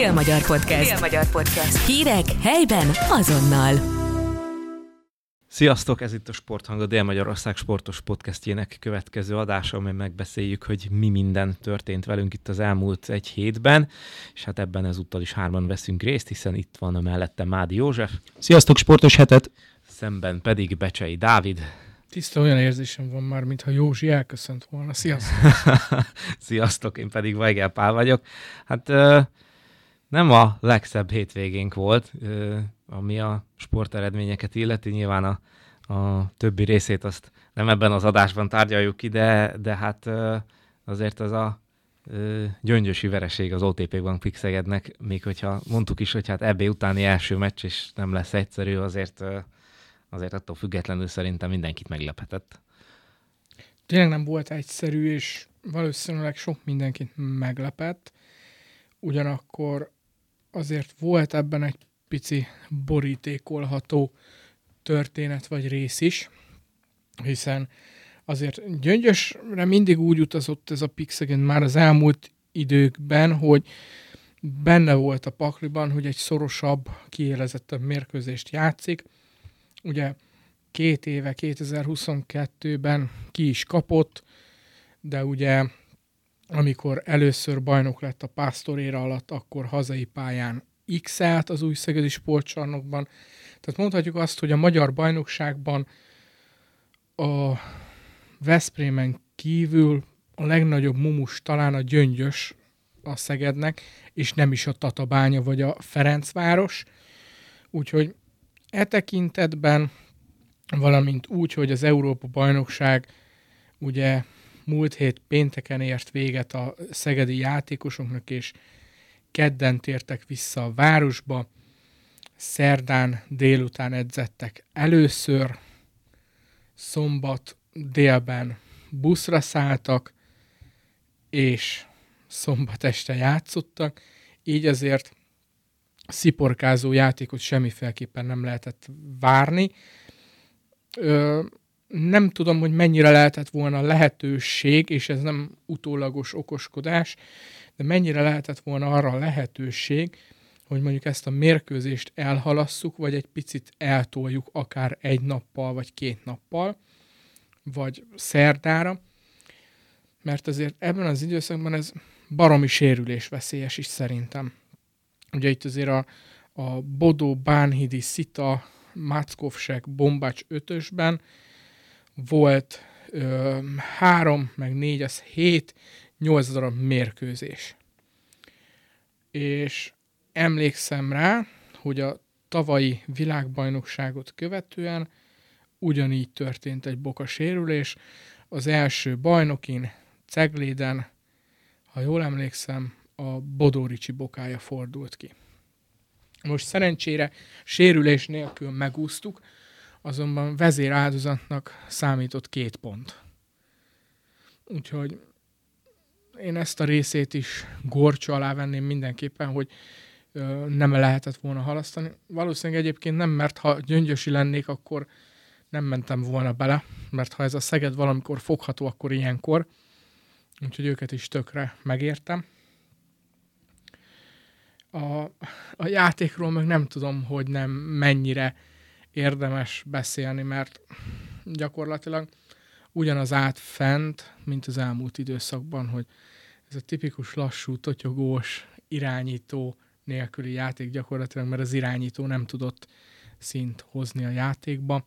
Dél-Magyar Podcast. Dél-Magyar Podcast. Hírek helyben azonnal. Sziasztok, ez itt a Sporthang, a Dél-Magyarország sportos podcastjének következő adása, amely megbeszéljük, hogy mi minden történt velünk itt az elmúlt egy hétben, és hát ebben ezúttal is hárman veszünk részt, hiszen itt van a mellette Mádi József. Sziasztok, sportos hetet! Szemben pedig Becsei Dávid. Tiszta olyan érzésem van már, mintha Józsi elköszönt volna. Sziasztok! Sziasztok, én pedig Weigel Pál vagyok. Hát nem a legszebb hétvégénk volt, ami a sporteredményeket illeti. Nyilván a, a többi részét azt nem ebben az adásban tárgyaljuk ki, de, de hát azért az a gyöngyösi vereség az OTP Bank Pixegednek, még hogyha mondtuk is, hogy hát EB utáni első meccs, és nem lesz egyszerű, azért, azért attól függetlenül szerintem mindenkit meglepetett. Tényleg nem volt egyszerű, és valószínűleg sok mindenkit meglepett. Ugyanakkor azért volt ebben egy pici borítékolható történet vagy rész is, hiszen azért Gyöngyösre mindig úgy utazott ez a Pixegen már az elmúlt időkben, hogy benne volt a pakliban, hogy egy szorosabb, kiélezettebb mérkőzést játszik. Ugye két éve, 2022-ben ki is kapott, de ugye amikor először bajnok lett a Pásztoréra alatt, akkor hazai pályán x az új szegedi sportcsarnokban. Tehát mondhatjuk azt, hogy a magyar bajnokságban a Veszprémen kívül a legnagyobb mumus talán a Gyöngyös a Szegednek, és nem is a Tatabánya vagy a Ferencváros. Úgyhogy e tekintetben, valamint úgy, hogy az Európa bajnokság ugye múlt hét pénteken ért véget a szegedi játékosoknak, és kedden tértek vissza a városba, szerdán délután edzettek először, szombat délben buszra szálltak, és szombat este játszottak, így azért sziporkázó játékot semmiféleképpen nem lehetett várni. Ö, nem tudom, hogy mennyire lehetett volna lehetőség, és ez nem utólagos okoskodás, de mennyire lehetett volna arra lehetőség, hogy mondjuk ezt a mérkőzést elhalasszuk, vagy egy picit eltoljuk akár egy nappal, vagy két nappal, vagy szerdára, mert azért ebben az időszakban ez baromi sérülés veszélyes is szerintem. Ugye itt azért a, a Bodó, Bánhidi, Szita, Mackovsek, Bombács ötösben volt ö, három, meg négy, az hét, nyolc darab mérkőzés. És emlékszem rá, hogy a tavalyi világbajnokságot követően ugyanígy történt egy boka sérülés. Az első bajnokin, Cegléden, ha jól emlékszem, a Bodóricsi bokája fordult ki. Most szerencsére sérülés nélkül megúsztuk, azonban vezér áldozatnak számított két pont. Úgyhogy én ezt a részét is gorcsa alá venném mindenképpen, hogy nem lehetett volna halasztani. Valószínűleg egyébként nem, mert ha gyöngyösi lennék, akkor nem mentem volna bele, mert ha ez a Szeged valamikor fogható, akkor ilyenkor. Úgyhogy őket is tökre megértem. A, a játékról meg nem tudom, hogy nem mennyire érdemes beszélni, mert gyakorlatilag ugyanaz át fent, mint az elmúlt időszakban, hogy ez a tipikus lassú, totyogós, irányító nélküli játék gyakorlatilag, mert az irányító nem tudott szint hozni a játékba,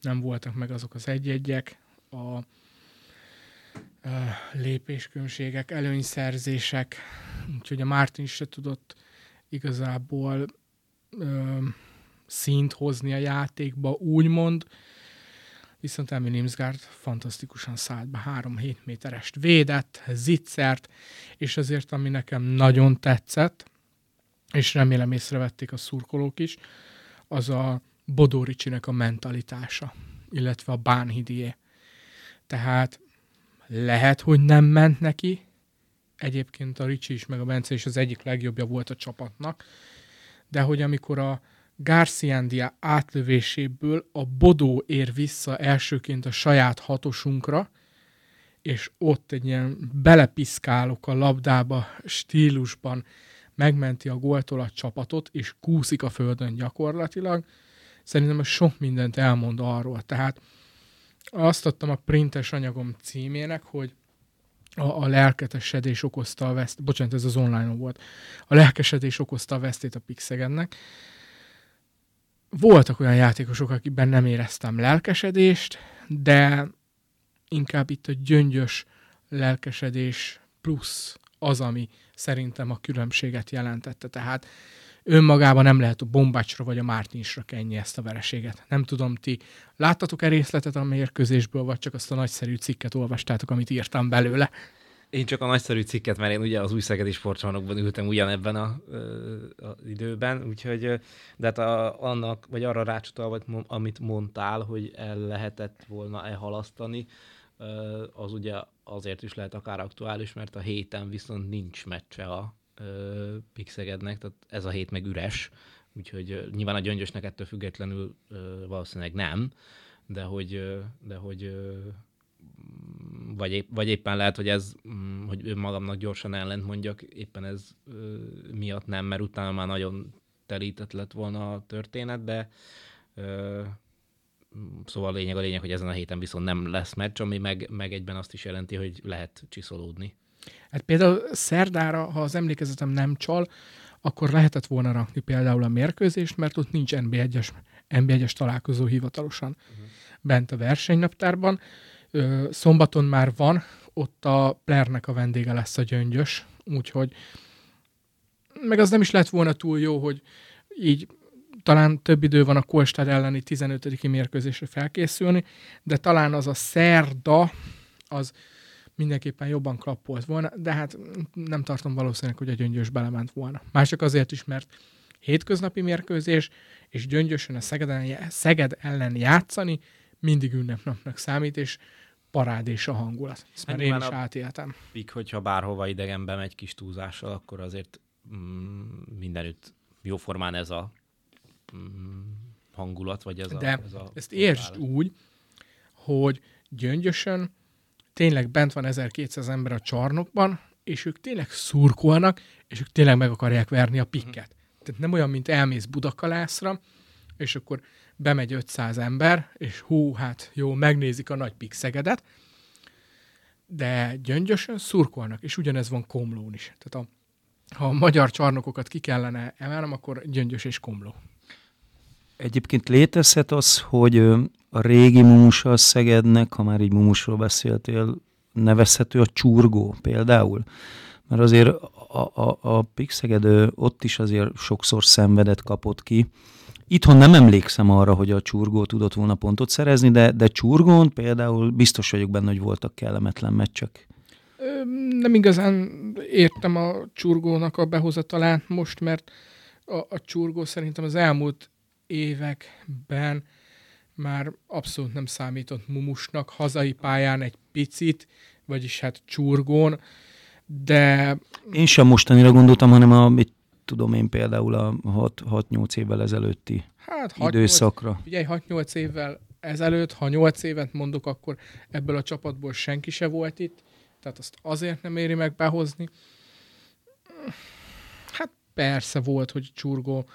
nem voltak meg azok az egy-egyek, a, a lépéskülönbségek, előnyszerzések, úgyhogy a Martin se tudott igazából ö, szint hozni a játékba, úgymond, viszont Emil Nimsgaard fantasztikusan szállt be, 3-7 méterest védett, zicsert, és azért, ami nekem nagyon tetszett, és remélem észrevették a szurkolók is, az a Bodóricsinek a mentalitása, illetve a Bánhidié. Tehát lehet, hogy nem ment neki, egyébként a Ricsi is, meg a Bence is az egyik legjobbja volt a csapatnak, de hogy amikor a Garciandia átlövéséből a Bodó ér vissza elsőként a saját hatosunkra, és ott egy ilyen belepiszkálok a labdába stílusban, megmenti a góltól a csapatot, és kúszik a földön gyakorlatilag, szerintem ez sok mindent elmond arról. Tehát azt adtam a printes anyagom címének, hogy a, a lelketesedés okozta a veszt, bocsánat, ez az online volt, a lelkesedés okozta a vesztét a Pixegednek. Voltak olyan játékosok, akikben nem éreztem lelkesedést, de inkább itt a gyöngyös lelkesedés plusz az, ami szerintem a különbséget jelentette. Tehát önmagában nem lehet a Bombácsra vagy a Mártinsra kenni ezt a vereséget. Nem tudom, ti láttatok-e részletet a mérkőzésből, vagy csak azt a nagyszerű cikket olvastátok, amit írtam belőle? Én csak a nagyszerű cikket, mert én ugye az új Szegedi sportcsarnokban ültem ugyanebben a, a időben, úgyhogy, de hát a, annak, vagy arra rácsutal, amit mondtál, hogy el lehetett volna elhalasztani, az ugye azért is lehet akár aktuális, mert a héten viszont nincs meccse a Pixegednek, tehát ez a hét meg üres, úgyhogy nyilván a gyöngyösnek ettől függetlenül valószínűleg nem, de hogy, de hogy vagy, épp, vagy éppen lehet, hogy ez, mm, hogy önmagamnak gyorsan ellent mondjak, éppen ez miatt nem, mert utána már nagyon telített lett volna a történet, de Szóval a lényeg a lényeg, hogy ezen a héten viszont nem lesz meccs, ami meg, meg egyben azt is jelenti, hogy lehet csiszolódni. Hát például szerdára, ha az emlékezetem nem csal, akkor lehetett volna rakni például a mérkőzést, mert ott nincs NB1-es, NB1-es találkozó hivatalosan uh-huh. bent a versenynaptárban. Ö, szombaton már van, ott a Plernek a vendége lesz a gyöngyös, úgyhogy meg az nem is lett volna túl jó, hogy így talán több idő van a Kolstad elleni 15. mérkőzésre felkészülni, de talán az a szerda, az mindenképpen jobban klappolt volna, de hát nem tartom valószínűleg, hogy a gyöngyös belement volna. Mások azért is, mert hétköznapi mérkőzés, és gyöngyösen a Szeged, Szeged ellen játszani mindig ünnepnapnak számít, és parádés a hangulat. Ezt már én is átéltem. Pik, hogyha bárhova idegenbe megy kis túlzással, akkor azért mm, mindenütt jóformán ez a mm, hangulat, vagy ez De a... A ezt értsd úgy, hogy gyöngyösen tényleg bent van 1200 ember a csarnokban, és ők tényleg szurkolnak, és ők tényleg meg akarják verni a pikket. Tehát nem olyan, mint elmész Budakalászra, és akkor bemegy 500 ember, és hú, hát jó, megnézik a nagy pikszegedet, de gyöngyösen szurkolnak, és ugyanez van Komlón is. Tehát a, ha a magyar csarnokokat ki kellene emelnem, akkor gyöngyös és Komló. Egyébként létezhet az, hogy a régi Mumusa Szegednek, ha már így Mumusról beszéltél, nevezhető a csurgó például? Mert azért a, a, a Pixeged ott is azért sokszor szenvedett kapott ki. Itthon nem emlékszem arra, hogy a csurgó tudott volna pontot szerezni, de, de csurgón például biztos vagyok benne, hogy voltak kellemetlen meccsek. Nem igazán értem a csurgónak a behozatalát most, mert a, a csurgó szerintem az elmúlt években már abszolút nem számított mumusnak, hazai pályán egy picit, vagyis hát csurgón, de... Én sem mostanira gondoltam, hanem a, mit tudom én például a 6-8 évvel ezelőtti hát 6, időszakra. 8, ugye 6-8 évvel ezelőtt, ha 8 évet mondok, akkor ebből a csapatból senki se volt itt, tehát azt azért nem éri meg behozni. Hát persze volt, hogy csurgó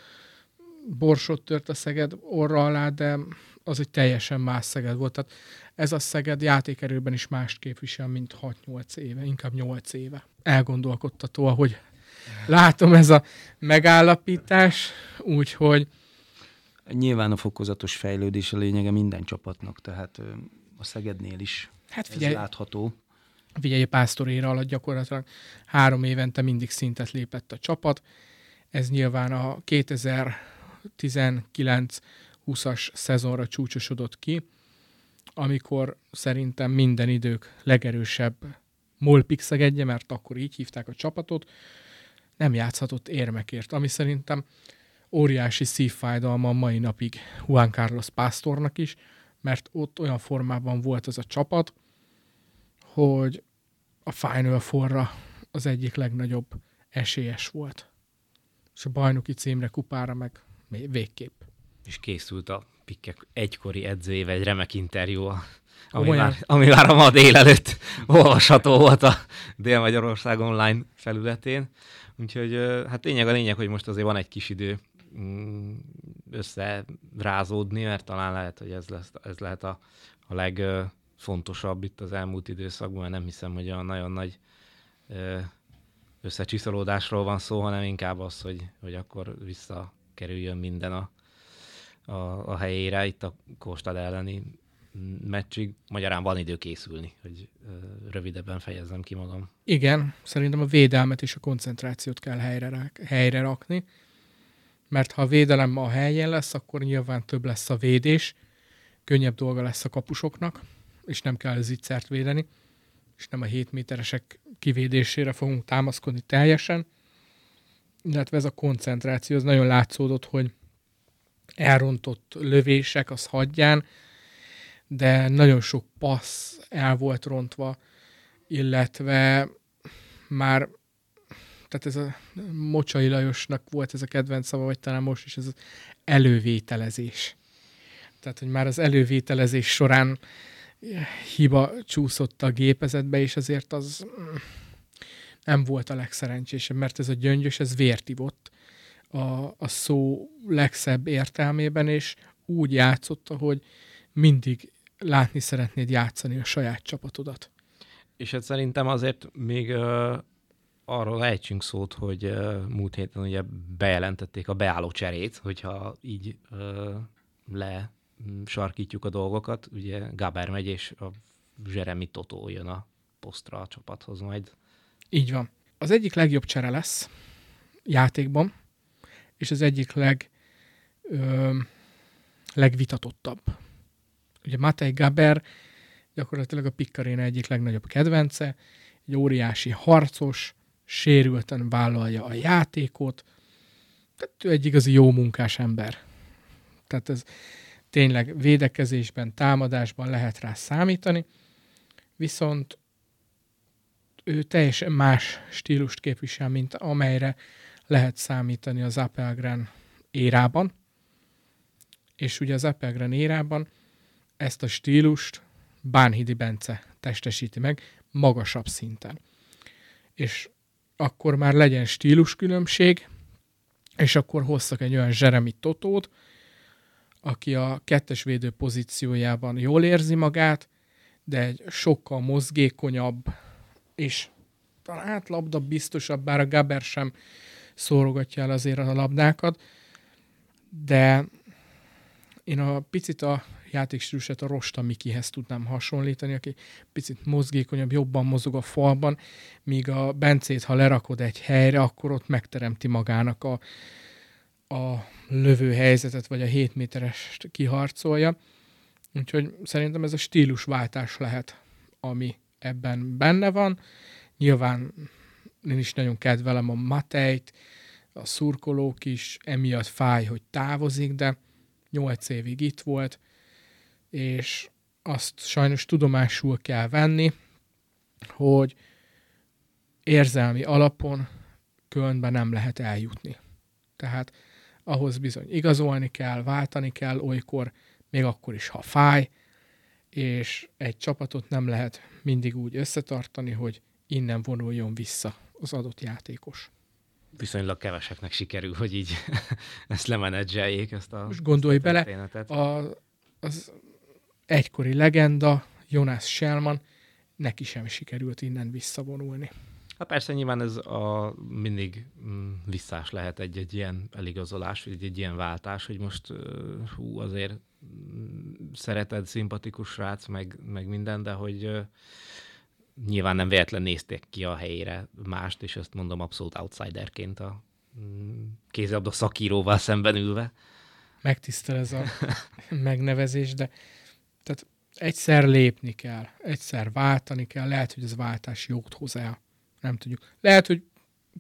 borsot tört a Szeged orra alá, de az egy teljesen más Szeged volt. Tehát ez a Szeged játékerőben is mást képvisel, mint 6-8 éve, inkább 8 éve. Elgondolkodtató, ahogy látom ez a megállapítás, úgyhogy Nyilván a fokozatos fejlődés a lényege minden csapatnak, tehát a Szegednél is hát figyelj, ez látható. Figyelj, Pásztoréra alatt gyakorlatilag három évente mindig szintet lépett a csapat. Ez nyilván a 2019 20-as szezonra csúcsosodott ki, amikor szerintem minden idők legerősebb molpixegedje, mert akkor így hívták a csapatot, nem játszhatott érmekért, ami szerintem óriási szívfájdalma a mai napig Juan Carlos Pásztornak is, mert ott olyan formában volt az a csapat, hogy a Final Four-ra az egyik legnagyobb esélyes volt. És a bajnoki címre, kupára meg végképp és készült a Pikkek egykori edzőjével egy remek interjú a ami már, ami már a ma délelőtt olvasható volt a Dél-Magyarország online felületén. Úgyhogy hát lényeg a lényeg, hogy most azért van egy kis idő mm, összerázódni, mert talán lehet, hogy ez, lesz, ez lehet a, a legfontosabb itt az elmúlt időszakban, mert nem hiszem, hogy a nagyon nagy összecsiszolódásról van szó, hanem inkább az, hogy, hogy akkor visszakerüljön minden a, a, a helyére itt a Kóstad elleni meccsig. Magyarán van idő készülni, hogy rövidebben fejezzem ki magam. Igen, szerintem a védelmet és a koncentrációt kell helyre, helyre rakni, mert ha a védelem a helyén lesz, akkor nyilván több lesz a védés, könnyebb dolga lesz a kapusoknak, és nem kell az ittszert védeni, és nem a 7 méteresek kivédésére fogunk támaszkodni teljesen, illetve ez a koncentráció, az nagyon látszódott, hogy elrontott lövések, az hagyján, de nagyon sok passz el volt rontva, illetve már tehát ez a Mocsai Lajosnak volt ez a kedvenc szava, vagy talán most is ez az elővételezés. Tehát, hogy már az elővételezés során hiba csúszott a gépezetbe, és azért az mm, nem volt a legszerencsésebb, mert ez a gyöngyös, ez vért ivott a, a szó legszebb értelmében, és úgy játszotta, hogy mindig látni szeretnéd játszani a saját csapatodat. És hát szerintem azért még uh, arról ejtsünk szót, hogy uh, múlt héten ugye bejelentették a beálló cserét, hogyha így uh, le sarkítjuk a dolgokat. Ugye Gaber megy, és a Jeremy Totó jön a posztra a csapathoz majd. Így van. Az egyik legjobb csere lesz játékban, és az egyik leg, ö, legvitatottabb. Ugye Matej Gaber gyakorlatilag a Pikkaréna egyik legnagyobb kedvence, egy óriási harcos, sérülten vállalja a játékot, tehát ő egy igazi jó munkás ember. Tehát ez tényleg védekezésben, támadásban lehet rá számítani, viszont ő teljesen más stílust képvisel, mint amelyre lehet számítani az Appelgren érában. És ugye az Appelgren érában ezt a stílust Bánhidi Bence testesíti meg magasabb szinten. És akkor már legyen stíluskülönbség, és akkor hoztak egy olyan Jeremy Totót, aki a kettes védő pozíciójában jól érzi magát, de egy sokkal mozgékonyabb és talán labda biztosabb, bár a Gaber sem szórogatja el azért a labdákat, de én a picit a játékstílusát a Rosta Mikihez tudnám hasonlítani, aki picit mozgékonyabb, jobban mozog a falban, míg a Bencét, ha lerakod egy helyre, akkor ott megteremti magának a, a lövő helyzetet, vagy a 7 méteres kiharcolja. Úgyhogy szerintem ez a stílusváltás lehet, ami ebben benne van. Nyilván én is nagyon kedvelem a Matejt, a szurkolók is, emiatt fáj, hogy távozik, de 8 évig itt volt, és azt sajnos tudomásul kell venni, hogy érzelmi alapon Kölnbe nem lehet eljutni. Tehát ahhoz bizony igazolni kell, váltani kell olykor, még akkor is, ha fáj, és egy csapatot nem lehet mindig úgy összetartani, hogy innen vonuljon vissza az adott játékos. Viszonylag keveseknek sikerül, hogy így ezt lemenedzseljék, ezt a Most gondolj bele, a, az egykori legenda, Jonas Shellman, neki sem sikerült innen visszavonulni. Hát persze nyilván ez a, mindig mm, visszás lehet egy-egy ilyen eligazolás, vagy egy-egy ilyen váltás, hogy most hú, azért mm, szereted, szimpatikus srác, meg, meg minden, de hogy nyilván nem véletlen nézték ki a helyére mást, és ezt mondom abszolút outsiderként a mm, kézilabda szakíróval szemben ülve. Megtisztel ez a megnevezés, de egyszer lépni kell, egyszer váltani kell, lehet, hogy ez váltás jót hoz el nem tudjuk. Lehet, hogy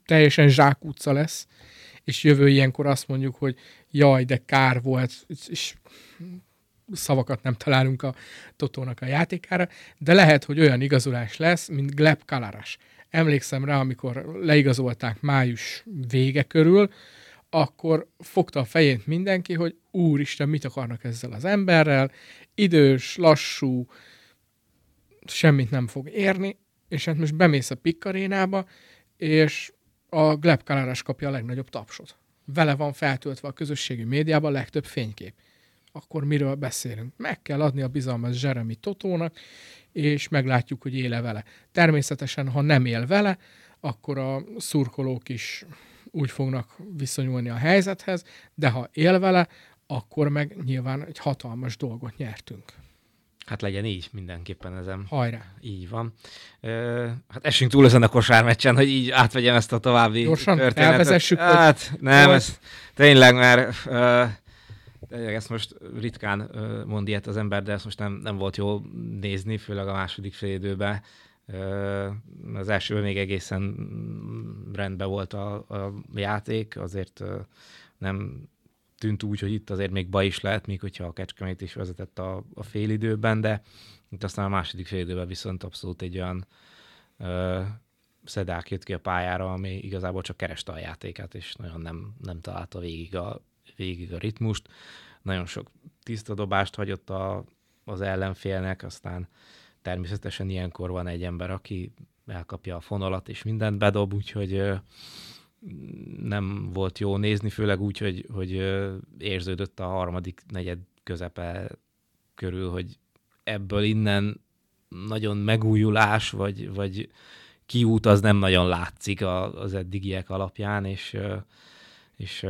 teljesen zsákutca lesz, és jövő ilyenkor azt mondjuk, hogy jaj, de kár volt, és szavakat nem találunk a Totónak a játékára, de lehet, hogy olyan igazolás lesz, mint Gleb Kalaras. Emlékszem rá, amikor leigazolták május vége körül, akkor fogta a fejét mindenki, hogy úristen, mit akarnak ezzel az emberrel, idős, lassú, semmit nem fog érni, és hát most bemész a pikkarénába, és a Gleb Kalaras kapja a legnagyobb tapsot. Vele van feltöltve a közösségi médiában a legtöbb fénykép. Akkor miről beszélünk? Meg kell adni a bizalmat Jeremy Totónak, és meglátjuk, hogy éle vele. Természetesen, ha nem él vele, akkor a szurkolók is úgy fognak viszonyulni a helyzethez, de ha él vele, akkor meg nyilván egy hatalmas dolgot nyertünk. Hát legyen így, mindenképpen ezen. Hajrá! Így van. Ö, hát esünk túl ezen a kosármeccsen, hogy így átvegyem ezt a további Gyorsan történetet. elvezessük, hogy- Hát nem, Hol- ez tényleg, mert ö, ezt most ritkán mond ilyet az ember, de ezt most nem, nem volt jó nézni, főleg a második fél időben. Az elsőben még egészen rendben volt a, a játék, azért nem tűnt úgy, hogy itt azért még baj is lehet, még hogyha a Kecskemét is vezetett a, a félidőben, de itt aztán a második félidőben viszont abszolút egy olyan ö, szedák jött ki a pályára, ami igazából csak kereste a játékát, és nagyon nem, nem találta végig a, végig a ritmust. Nagyon sok tiszta dobást hagyott a, az ellenfélnek, aztán természetesen ilyenkor van egy ember, aki elkapja a fonalat, és mindent bedob, úgyhogy nem volt jó nézni, főleg úgy, hogy, hogy érződött a harmadik negyed közepe körül, hogy ebből innen nagyon megújulás, vagy, vagy kiút az nem nagyon látszik az eddigiek alapján, és, és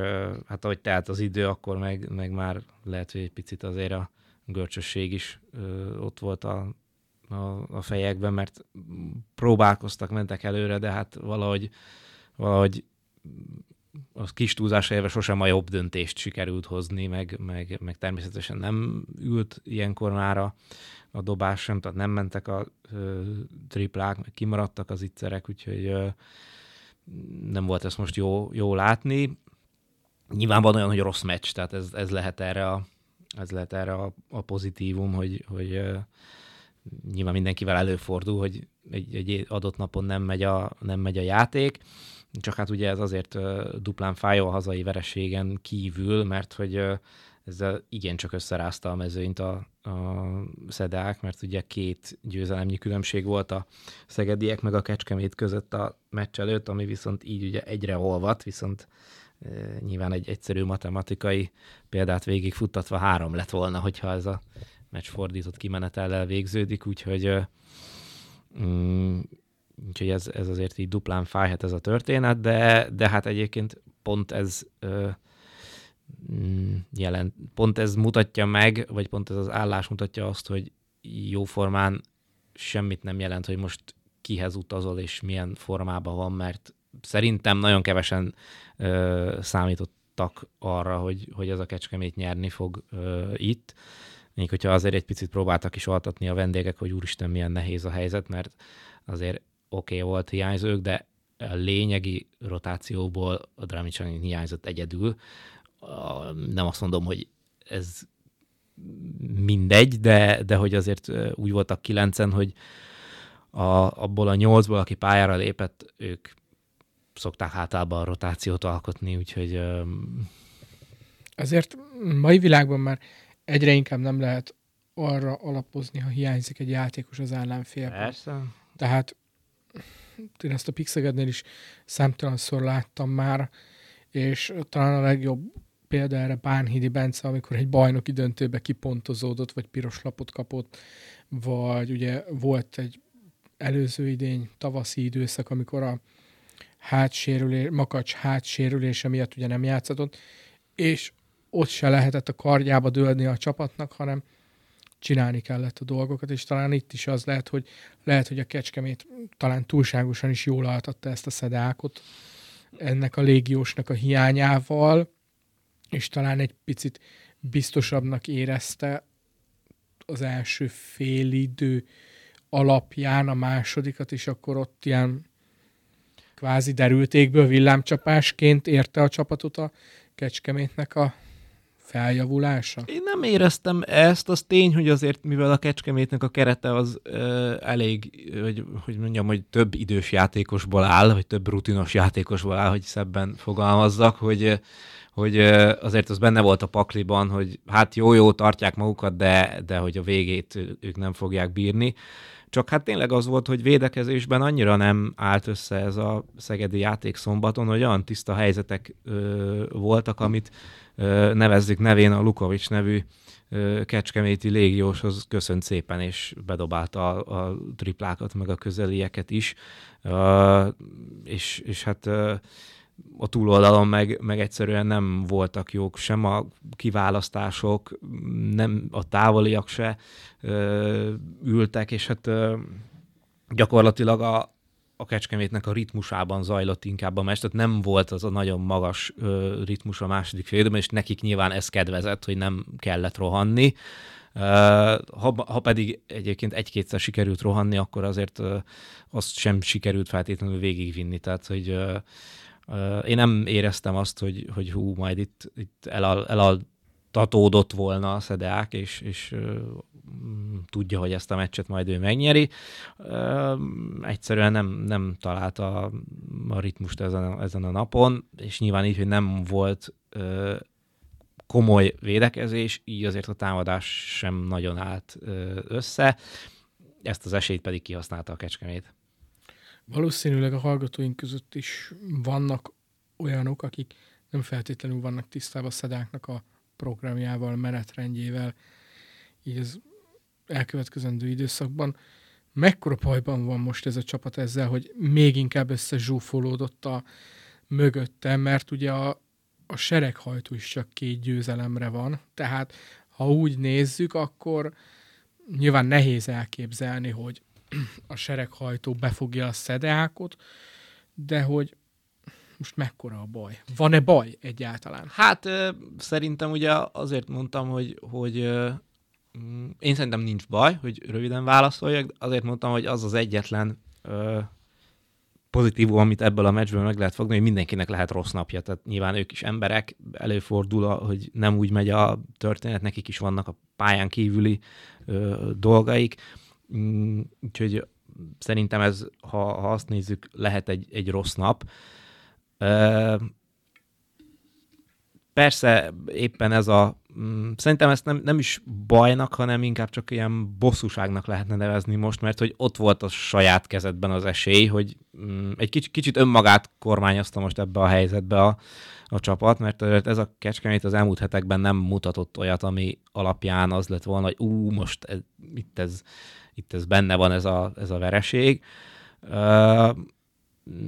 hát ahogy telt az idő, akkor meg, meg már lehet, hogy egy picit azért a görcsösség is ott volt a, a, a fejekben, mert próbálkoztak, mentek előre, de hát valahogy, valahogy a kis túlzásra élve sosem a jobb döntést sikerült hozni, meg, meg, meg természetesen nem ült ilyenkor már a, a dobás sem, tehát nem mentek a ö, triplák, meg kimaradtak az ittszerek, úgyhogy ö, nem volt ezt most jó, jó látni. Nyilván van olyan, hogy rossz meccs, tehát ez, ez lehet erre a, ez lehet erre a, a pozitívum, hogy, hogy ö, nyilván mindenkivel előfordul, hogy egy, egy adott napon nem megy, a, nem megy a játék, csak hát ugye ez azért duplán fájó a hazai vereségen kívül, mert hogy ezzel igencsak összerázta a mezőnyt a, a szedák, mert ugye két győzelemnyi különbség volt a szegediek meg a kecskemét között a meccs előtt, ami viszont így ugye egyre olvat, viszont nyilván egy egyszerű matematikai példát végigfuttatva három lett volna, hogyha ez a meccs fordított kimenetellel végződik, úgyhogy ö, mm, úgyhogy ez, ez azért így duplán fájhat ez a történet, de, de hát egyébként pont ez ö, mm, jelent, pont ez mutatja meg, vagy pont ez az állás mutatja azt, hogy jóformán semmit nem jelent, hogy most kihez utazol és milyen formában van, mert szerintem nagyon kevesen ö, számítottak arra, hogy, hogy ez a kecskemét nyerni fog ö, itt. Még hogyha azért egy picit próbáltak is altatni a vendégek, hogy úristen, milyen nehéz a helyzet, mert azért oké okay volt hiányzók, de a lényegi rotációból a Dramicsanin hiányzott egyedül. Nem azt mondom, hogy ez mindegy, de, de hogy azért úgy voltak kilencen, hogy a, abból a nyolcból, aki pályára lépett, ők szokták általában a rotációt alkotni, úgyhogy öm, Ezért mai világban már egyre inkább nem lehet arra alapozni, ha hiányzik egy játékos az ellenfélből. persze. Tehát én ezt a Pixegednél is számtalanszor láttam már, és talán a legjobb példa erre Bánhidi Bence, amikor egy bajnoki döntőbe kipontozódott, vagy piros lapot kapott, vagy ugye volt egy előző idény, tavaszi időszak, amikor a hátsérülés, makacs hátsérülése miatt ugye nem játszatott, és ott se lehetett a kardjába dőlni a csapatnak, hanem csinálni kellett a dolgokat, és talán itt is az lehet, hogy lehet, hogy a Kecskemét talán túlságosan is jól altatta ezt a szedákot ennek a légiósnak a hiányával, és talán egy picit biztosabbnak érezte az első fél idő alapján a másodikat, és akkor ott ilyen kvázi derültékből villámcsapásként érte a csapatot a Kecskemétnek a feljavulása. Én nem éreztem ezt, az tény, hogy azért, mivel a Kecskemétnek a kerete az ö, elég, hogy, hogy mondjam, hogy több idős játékosból áll, vagy több rutinos játékosból áll, hogy szebben fogalmazzak, hogy, hogy ö, azért az benne volt a pakliban, hogy hát jó-jó tartják magukat, de, de hogy a végét ők nem fogják bírni. Csak hát tényleg az volt, hogy védekezésben annyira nem állt össze ez a szegedi játék szombaton, hogy olyan tiszta helyzetek ö, voltak, amit ö, nevezzük nevén a Lukovics nevű ö, kecskeméti légióshoz köszönt szépen, és bedobálta a, a triplákat, meg a közelieket is. Ö, és, és hát ö, a túloldalon meg, meg egyszerűen nem voltak jók, sem a kiválasztások, nem a távoliak se ö, ültek, és hát ö, gyakorlatilag a, a Kecskemétnek a ritmusában zajlott inkább a meccs, tehát nem volt az a nagyon magas ö, ritmus a második félidőben, és nekik nyilván ez kedvezett, hogy nem kellett rohanni. Ha, ha pedig egyébként egy-kétszer sikerült rohanni, akkor azért uh, azt sem sikerült feltétlenül végigvinni, tehát hogy uh, én nem éreztem azt, hogy, hogy hú, majd itt, itt elal, elaltatódott volna a Szedeák, és, és tudja, hogy ezt a meccset majd ő megnyeri. Egyszerűen nem, nem találta a ritmust ezen a, ezen a napon, és nyilván így, hogy nem volt komoly védekezés, így azért a támadás sem nagyon állt össze. Ezt az esélyt pedig kihasználta a Kecskemét. Valószínűleg a hallgatóink között is vannak olyanok, akik nem feltétlenül vannak tisztában a szedáknak a programjával, menetrendjével, így az elkövetkezendő időszakban. Mekkora bajban van most ez a csapat ezzel, hogy még inkább összezsúfolódott a mögötte, mert ugye a, a sereghajtó is csak két győzelemre van, tehát ha úgy nézzük, akkor nyilván nehéz elképzelni, hogy a sereghajtó befogja a szedeákot, de hogy most mekkora a baj? Van-e baj egyáltalán? Hát szerintem ugye azért mondtam, hogy, hogy mm, én szerintem nincs baj, hogy röviden válaszoljak, azért mondtam, hogy az az egyetlen pozitívum, amit ebből a meccsből meg lehet fogni, hogy mindenkinek lehet rossz napja. Tehát nyilván ők is emberek, előfordul, hogy nem úgy megy a történet, nekik is vannak a pályán kívüli ö, dolgaik Mm, úgyhogy szerintem ez, ha, ha azt nézzük, lehet egy, egy rossz nap. Persze éppen ez a, mm, szerintem ezt nem, nem is bajnak, hanem inkább csak ilyen bosszúságnak lehetne nevezni most, mert hogy ott volt a saját kezedben az esély, hogy mm, egy kicsit, kicsit önmagát kormányozta most ebbe a helyzetbe a, a csapat, mert ez a Kecskemét az elmúlt hetekben nem mutatott olyat, ami alapján az lett volna, hogy ú, most ez, itt ez itt ez benne van ez a, ez a vereség.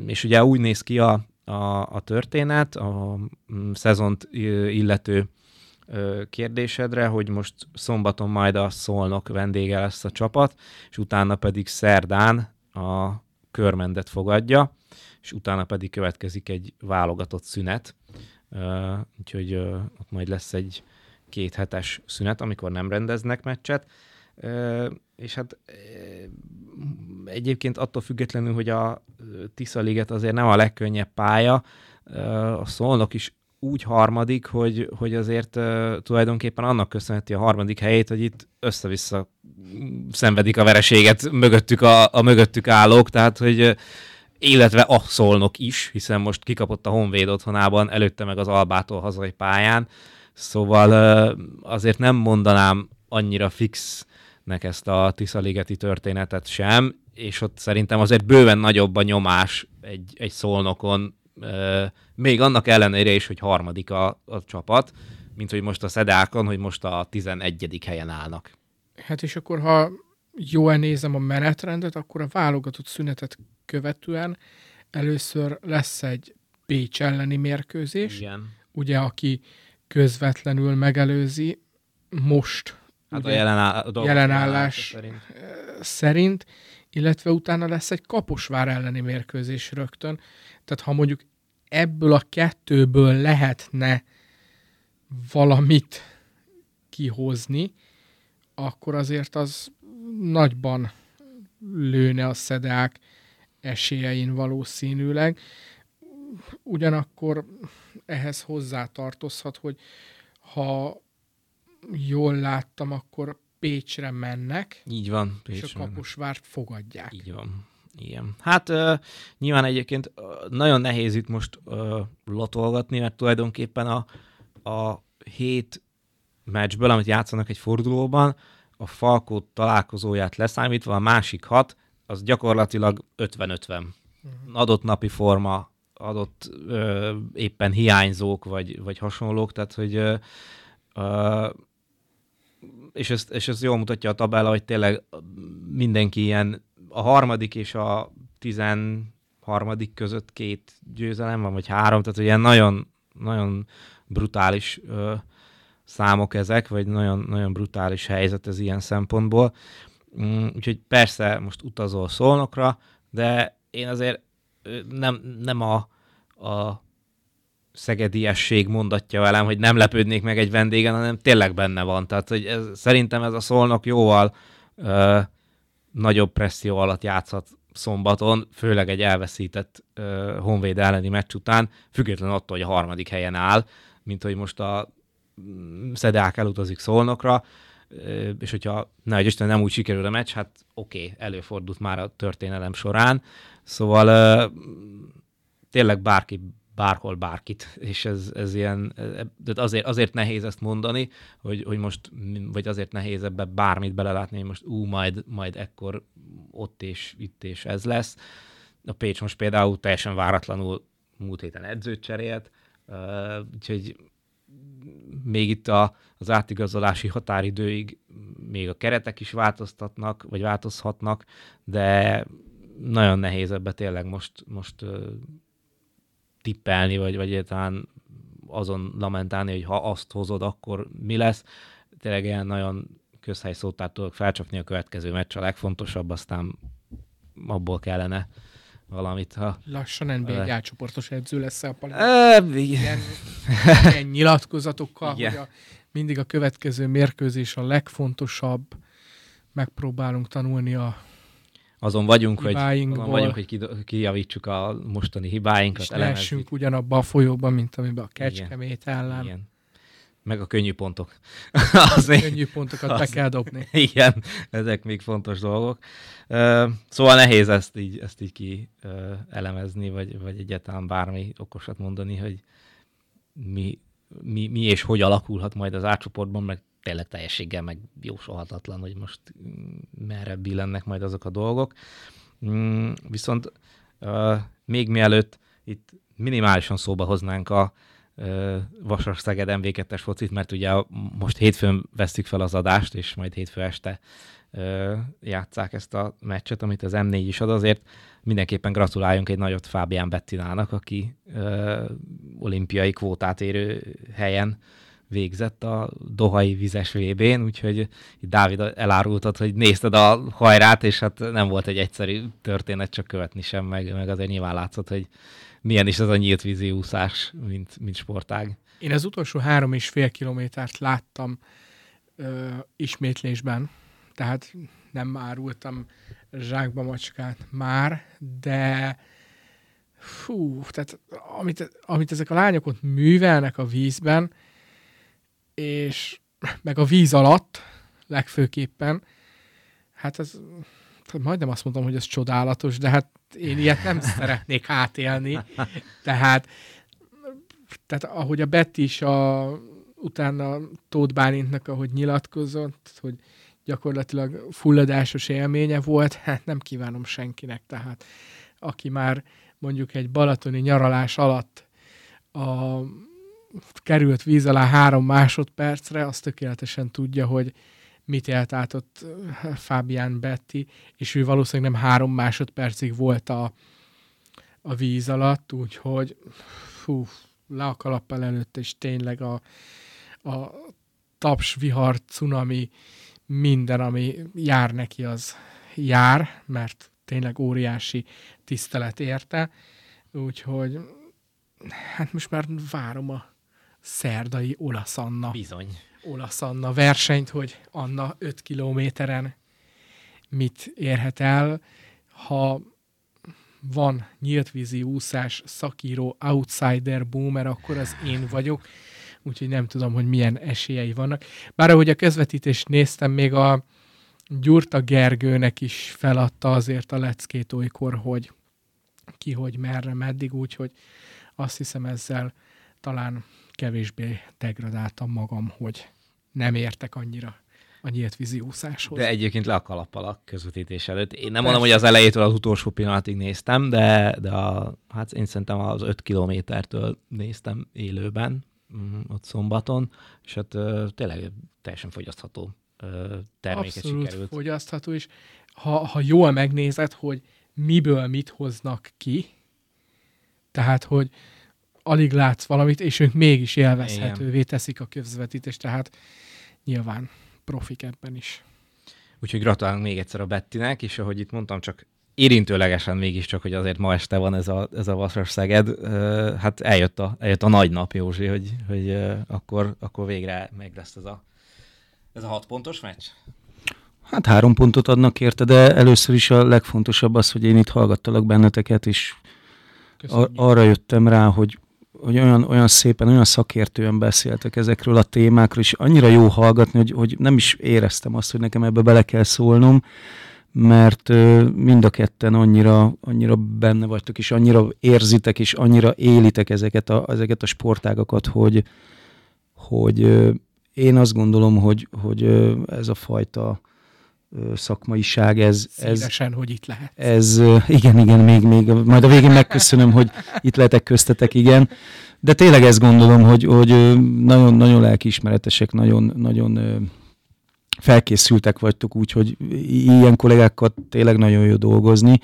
És ugye úgy néz ki a, a, a történet, a mm, szezont illető kérdésedre, hogy most szombaton majd a Szolnok vendége lesz a csapat, és utána pedig szerdán a körmendet fogadja, és utána pedig következik egy válogatott szünet, úgyhogy ott majd lesz egy két hetes szünet, amikor nem rendeznek meccset és hát egyébként attól függetlenül, hogy a Tisza Liget azért nem a legkönnyebb pálya, a Szolnok is úgy harmadik, hogy, hogy azért uh, tulajdonképpen annak köszönheti a harmadik helyét, hogy itt össze-vissza szenvedik a vereséget mögöttük a, a mögöttük állók, tehát hogy illetve a Szolnok is, hiszen most kikapott a Honvéd otthonában, előtte meg az Albától hazai pályán, szóval uh, azért nem mondanám annyira fix nek ezt a Tiszaligeti történetet sem, és ott szerintem azért bőven nagyobb a nyomás egy, egy szolnokon, még annak ellenére is, hogy harmadik a, a csapat, mint hogy most a Szedákon, hogy most a 11. helyen állnak. Hát és akkor, ha jól nézem a menetrendet, akkor a válogatott szünetet követően először lesz egy Pécs elleni mérkőzés, Igen. ugye, aki közvetlenül megelőzi most Hát a jelenáll, a jelenállás szerint. szerint, illetve utána lesz egy Kaposvár elleni mérkőzés rögtön. Tehát ha mondjuk ebből a kettőből lehetne valamit kihozni, akkor azért az nagyban lőne a szedák esélyein valószínűleg. Ugyanakkor ehhez hozzá tartozhat, hogy ha jól láttam, akkor Pécsre mennek. Így van. Pécsre és a Kaposvárt fogadják. Így van. Igen. Hát uh, nyilván egyébként uh, nagyon nehéz itt most uh, latolgatni, mert tulajdonképpen a, a hét meccsből, amit játszanak egy fordulóban, a Falkó találkozóját leszámítva, a másik hat, az gyakorlatilag 50-50. Adott napi forma, adott ö, éppen hiányzók, vagy, vagy hasonlók, tehát hogy ö, ö, és ez, és ez jól mutatja a tabella, hogy tényleg mindenki ilyen a harmadik és a tizenharmadik között két győzelem van, vagy három, tehát ilyen nagyon, nagyon brutális ö, számok ezek, vagy nagyon, nagyon brutális helyzet ez ilyen szempontból. Mm, úgyhogy persze most utazol szolnokra, de én azért nem, nem a, a szegediesség mondatja velem, hogy nem lepődnék meg egy vendégen, hanem tényleg benne van. Tehát hogy ez, szerintem ez a szolnok jóval ö, nagyobb presszió alatt játszhat szombaton, főleg egy elveszített ö, Honvéd elleni meccs után, függetlenül attól, hogy a harmadik helyen áll, mint hogy most a mm, Szedák elutazik Szolnokra, és hogyha ne, hogy Isten nem úgy sikerül a meccs, hát oké, okay, előfordult már a történelem során, szóval tényleg bárki bárhol bárkit, és ez, ez ilyen, de azért, azért nehéz ezt mondani, hogy, hogy most, vagy azért nehéz ebbe bármit belelátni, hogy most ú, majd, majd ekkor ott és itt és ez lesz. A Pécs most például teljesen váratlanul múlt héten edzőt cserélt, úgyhogy még itt a, az átigazolási határidőig még a keretek is változtatnak, vagy változhatnak, de nagyon nehéz ebbe tényleg most, most tippelni, vagy, vagy talán azon lamentálni, hogy ha azt hozod, akkor mi lesz. Tényleg ilyen nagyon közhely szótát tudok felcsapni a következő meccs, a legfontosabb, aztán abból kellene valamit. Ha Lassan NBA egy átcsoportos edző lesz a pali. ilyen, ilyen nyilatkozatokkal, Igen. hogy a, mindig a következő mérkőzés a legfontosabb, megpróbálunk tanulni a azon vagyunk, hogy, azon vagyunk, hogy kijavítsuk a mostani hibáinkat. És lehessünk ugyanabba a folyóban, mint amiben a kecskemét ellen. Igen. Meg a könnyű pontok. Azért, könnyű pontokat az, be kell dobni. Igen, ezek még fontos dolgok. Uh, szóval nehéz ezt így, ezt így ki uh, elemezni, vagy, vagy egyáltalán bármi okosat mondani, hogy mi, mi, mi és hogy alakulhat majd az átcsoportban, meg tényleg teljességgel meg jósolhatatlan, hogy most mm, merre billennek majd azok a dolgok. Mm, viszont még mielőtt itt minimálisan szóba hoznánk a uh, Vasas Szeged mv 2 focit, mert ugye most hétfőn veszük fel az adást, és majd hétfő este játszák ezt a meccset, amit az M4 is ad, azért mindenképpen gratuláljunk egy nagyot Fábián Bettinának, aki olimpiai kvótát érő helyen végzett a Dohai vizes VB-n, úgyhogy itt Dávid elárultad, hogy nézted a hajrát, és hát nem volt egy egyszerű történet, csak követni sem, meg, meg azért nyilván látszott, hogy milyen is ez a nyílt vízi úszás, mint, mint sportág. Én az utolsó három és fél kilométert láttam ö, ismétlésben, tehát nem árultam zsákba macskát már, de fú, tehát amit, amit ezek a lányok ott művelnek a vízben, és meg a víz alatt legfőképpen, hát ez majdnem azt mondtam, hogy ez csodálatos, de hát én ilyet nem szeretnék átélni. Tehát, tehát ahogy a Betty is a, utána Tóth Bálintnak, ahogy nyilatkozott, hogy gyakorlatilag fulladásos élménye volt, hát nem kívánom senkinek. Tehát aki már mondjuk egy balatoni nyaralás alatt a került víz alá három másodpercre, az tökéletesen tudja, hogy mit élt át ott eh, Fabian Betty, és ő valószínűleg nem három másodpercig volt a, a víz alatt, úgyhogy fú, le a kalappal előtt, és tényleg a, a taps, vihar, cunami, minden, ami jár neki, az jár, mert tényleg óriási tisztelet érte, úgyhogy hát most már várom a szerdai olasz Anna. Bizony. Olasz Anna versenyt, hogy Anna 5 kilométeren mit érhet el, ha van nyíltvízi úszás szakíró outsider boomer, akkor az én vagyok, úgyhogy nem tudom, hogy milyen esélyei vannak. Bár ahogy a közvetítést néztem, még a Gyurta Gergőnek is feladta azért a leckét olykor, hogy ki, hogy merre, meddig, úgyhogy azt hiszem ezzel talán kevésbé degradáltam magam, hogy nem értek annyira a nyílt vízi úszáshoz. De egyébként le a kalappal a közvetítés előtt. Én nem Persze. mondom, hogy az elejétől az utolsó pillanatig néztem, de, de a, hát én szerintem az 5 kilométertől néztem élőben, mm, ott szombaton, és hát tényleg teljesen fogyasztható terméket Abszolút sikerült. fogyasztható, és ha, ha jól megnézed, hogy miből mit hoznak ki, tehát, hogy alig látsz valamit, és ők mégis élvezhetővé Igen. teszik a közvetítést, tehát nyilván profik ebben is. Úgyhogy gratulálunk még egyszer a Bettinek, és ahogy itt mondtam, csak érintőlegesen mégiscsak, hogy azért ma este van ez a, ez a Vasas Szeged, hát eljött a, eljött a nagy nap, Józsi, hogy, hogy akkor, akkor végre meg lesz ez a, ez a hat pontos meccs? Hát három pontot adnak érte, de először is a legfontosabb az, hogy én itt hallgattalak benneteket, és ar- arra jöttem rá, hogy, hogy olyan, olyan szépen, olyan szakértően beszéltek ezekről a témákról, és annyira jó hallgatni, hogy, hogy nem is éreztem azt, hogy nekem ebbe bele kell szólnom, mert mind a ketten annyira, annyira benne vagytok, és annyira érzitek, és annyira élitek ezeket a, ezeket a sportágakat, hogy, hogy én azt gondolom, hogy, hogy ez a fajta szakmaiság, ez... Szívesen, ez, hogy itt lehet. Ez, igen, igen, még, még, majd a végén megköszönöm, hogy itt lehetek köztetek, igen. De tényleg ezt gondolom, hogy, hogy nagyon, nagyon lelkiismeretesek, nagyon, nagyon felkészültek vagytok, úgyhogy ilyen kollégákkal tényleg nagyon jó dolgozni.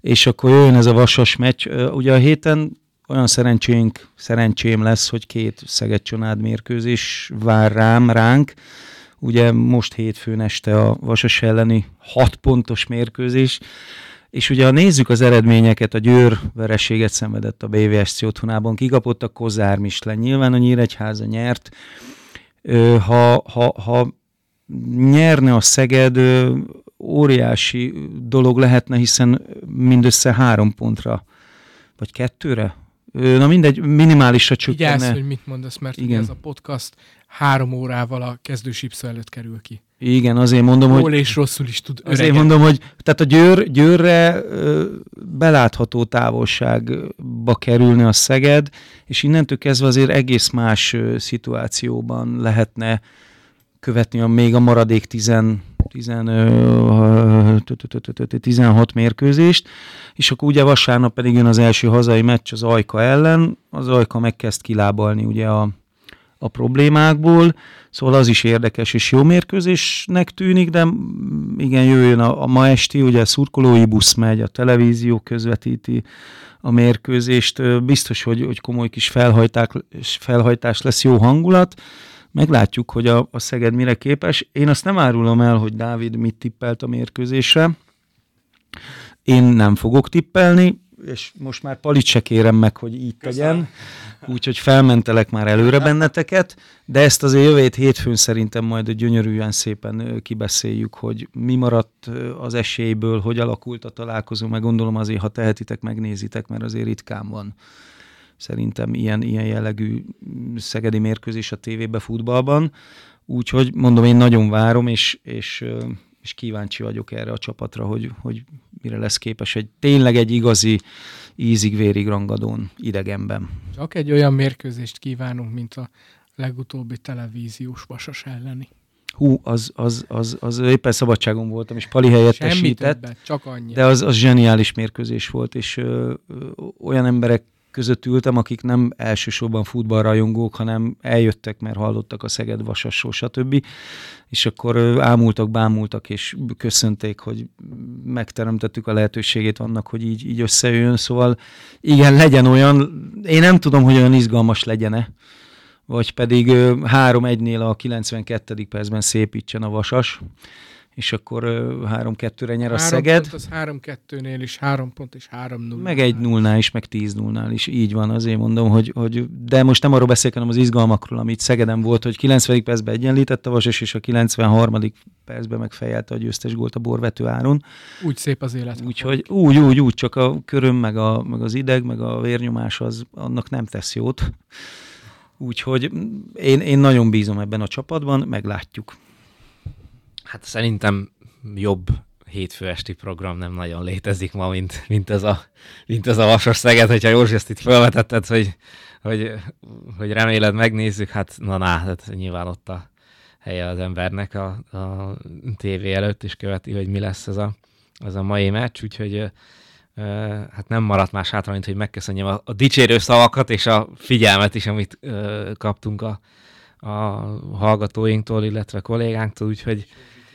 És akkor jöjjön ez a vasas meccs. Ugye a héten olyan szerencsénk, szerencsém lesz, hogy két Szeged mérkőzés vár rám, ránk. Ugye most hétfőn este a Vasas elleni hat pontos mérkőzés, és ugye ha nézzük az eredményeket, a Győr vereséget szenvedett a BVSC otthonában, kikapott a Kozár Mislen, nyilván a Nyíregyháza nyert, ha, ha, ha nyerne a Szeged, óriási dolog lehetne, hiszen mindössze három pontra, vagy kettőre Na mindegy, minimálisra csökkenne. Vigyázz, hogy mit mondasz, mert Igen. ez a podcast három órával a kezdősipszó előtt kerül ki. Igen, azért mondom, Jól hogy... és rosszul is tud öregedni. Azért mondom, hogy tehát a győr, győrre ö, belátható távolságba kerülne a Szeged, és innentől kezdve azért egész más ö, szituációban lehetne követni a még a maradék 10 16 mérkőzést, és akkor ugye vasárnap pedig jön az első hazai meccs az Ajka ellen, az Ajka megkezd kilábalni ugye a, a problémákból, szóval az is érdekes és jó mérkőzésnek tűnik, de igen, jöjjön a, a ma esti, ugye a szurkolói busz megy, a televízió közvetíti a mérkőzést, biztos, hogy, hogy komoly kis felhajtás lesz, jó hangulat, Meglátjuk, hogy a, a Szeged mire képes. Én azt nem árulom el, hogy Dávid mit tippelt a mérkőzésre. Én nem fogok tippelni, és most már Palit se kérem meg, hogy így tegyen, úgyhogy felmentelek már előre benneteket, de ezt azért jövő hétfőn szerintem majd gyönyörűen szépen kibeszéljük, hogy mi maradt az esélyből, hogy alakult a találkozó, meg gondolom azért, ha tehetitek, megnézitek, mert azért ritkán van szerintem ilyen, ilyen jellegű szegedi mérkőzés a tévébe futballban. Úgyhogy mondom, én nagyon várom, és, és, és kíváncsi vagyok erre a csapatra, hogy, hogy mire lesz képes egy tényleg egy igazi ízig-vérig rangadón idegenben. Csak egy olyan mérkőzést kívánunk, mint a legutóbbi televíziós vasas elleni. Hú, az, az, az, az éppen szabadságon voltam, és Pali helyettesített. Semmi többet, csak annyi. De az, az zseniális mérkőzés volt, és ö, ö, olyan emberek között ültem, akik nem elsősorban futballrajongók, hanem eljöttek, mert hallottak a Szeged Vasasról, stb. És akkor ámultak, bámultak, és köszönték, hogy megteremtettük a lehetőségét annak, hogy így, így összejön. Szóval igen, legyen olyan, én nem tudom, hogy olyan izgalmas legyen-e, vagy pedig 3-1-nél a 92. percben szépítsen a Vasas és akkor 3-2-re nyer a három Szeged. Pont az 3-2-nél is, 3 pont és 3 0 Meg egy nullnál is, meg 10 nullnál is, így van, azért mondom, hogy, hogy de most nem arról beszélek, hanem az izgalmakról, amit Szegeden volt, hogy 90. percben egyenlített a Vasas, és a 93. percben megfejelte a győztes gólt a borvető áron. Úgy szép az élet. Úgyhogy úgy, úgy, úgy, csak a köröm, meg, a, meg az ideg, meg a vérnyomás az annak nem tesz jót. Úgyhogy én, én nagyon bízom ebben a csapatban, meglátjuk. Hát szerintem jobb hétfő esti program nem nagyon létezik ma, mint, mint, ez, a, mint ez a Vasas Szeged, hogyha Józsi ezt itt felvetetted, hogy, hogy, hogy reméled megnézzük, hát na na, hát nyilván ott a helye az embernek a, a tévé előtt, és követi, hogy mi lesz ez a, ez a mai meccs, úgyhogy hát nem maradt más hátra, mint hogy megköszönjem a, a dicsérő szavakat és a figyelmet is, amit kaptunk a, a hallgatóinktól, illetve kollégánktól, úgyhogy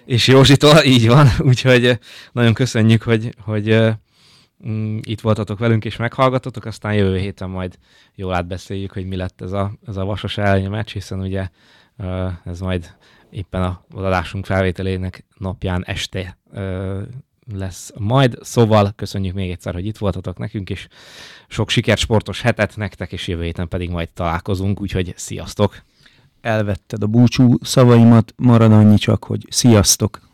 és Józsitól, így van, úgyhogy nagyon köszönjük, hogy, hogy mm, itt voltatok velünk és meghallgatotok, aztán jövő héten majd jól átbeszéljük, hogy mi lett ez a, ez a Vasas elleni meccs, hiszen ugye ez majd éppen a adásunk felvételének napján este lesz majd. Szóval köszönjük még egyszer, hogy itt voltatok nekünk, és sok sikert sportos hetet nektek, és jövő héten pedig majd találkozunk, úgyhogy sziasztok! Elvetted a búcsú szavaimat, marad annyi csak, hogy sziasztok!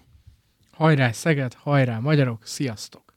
Hajrá Szeged, hajrá magyarok, sziasztok!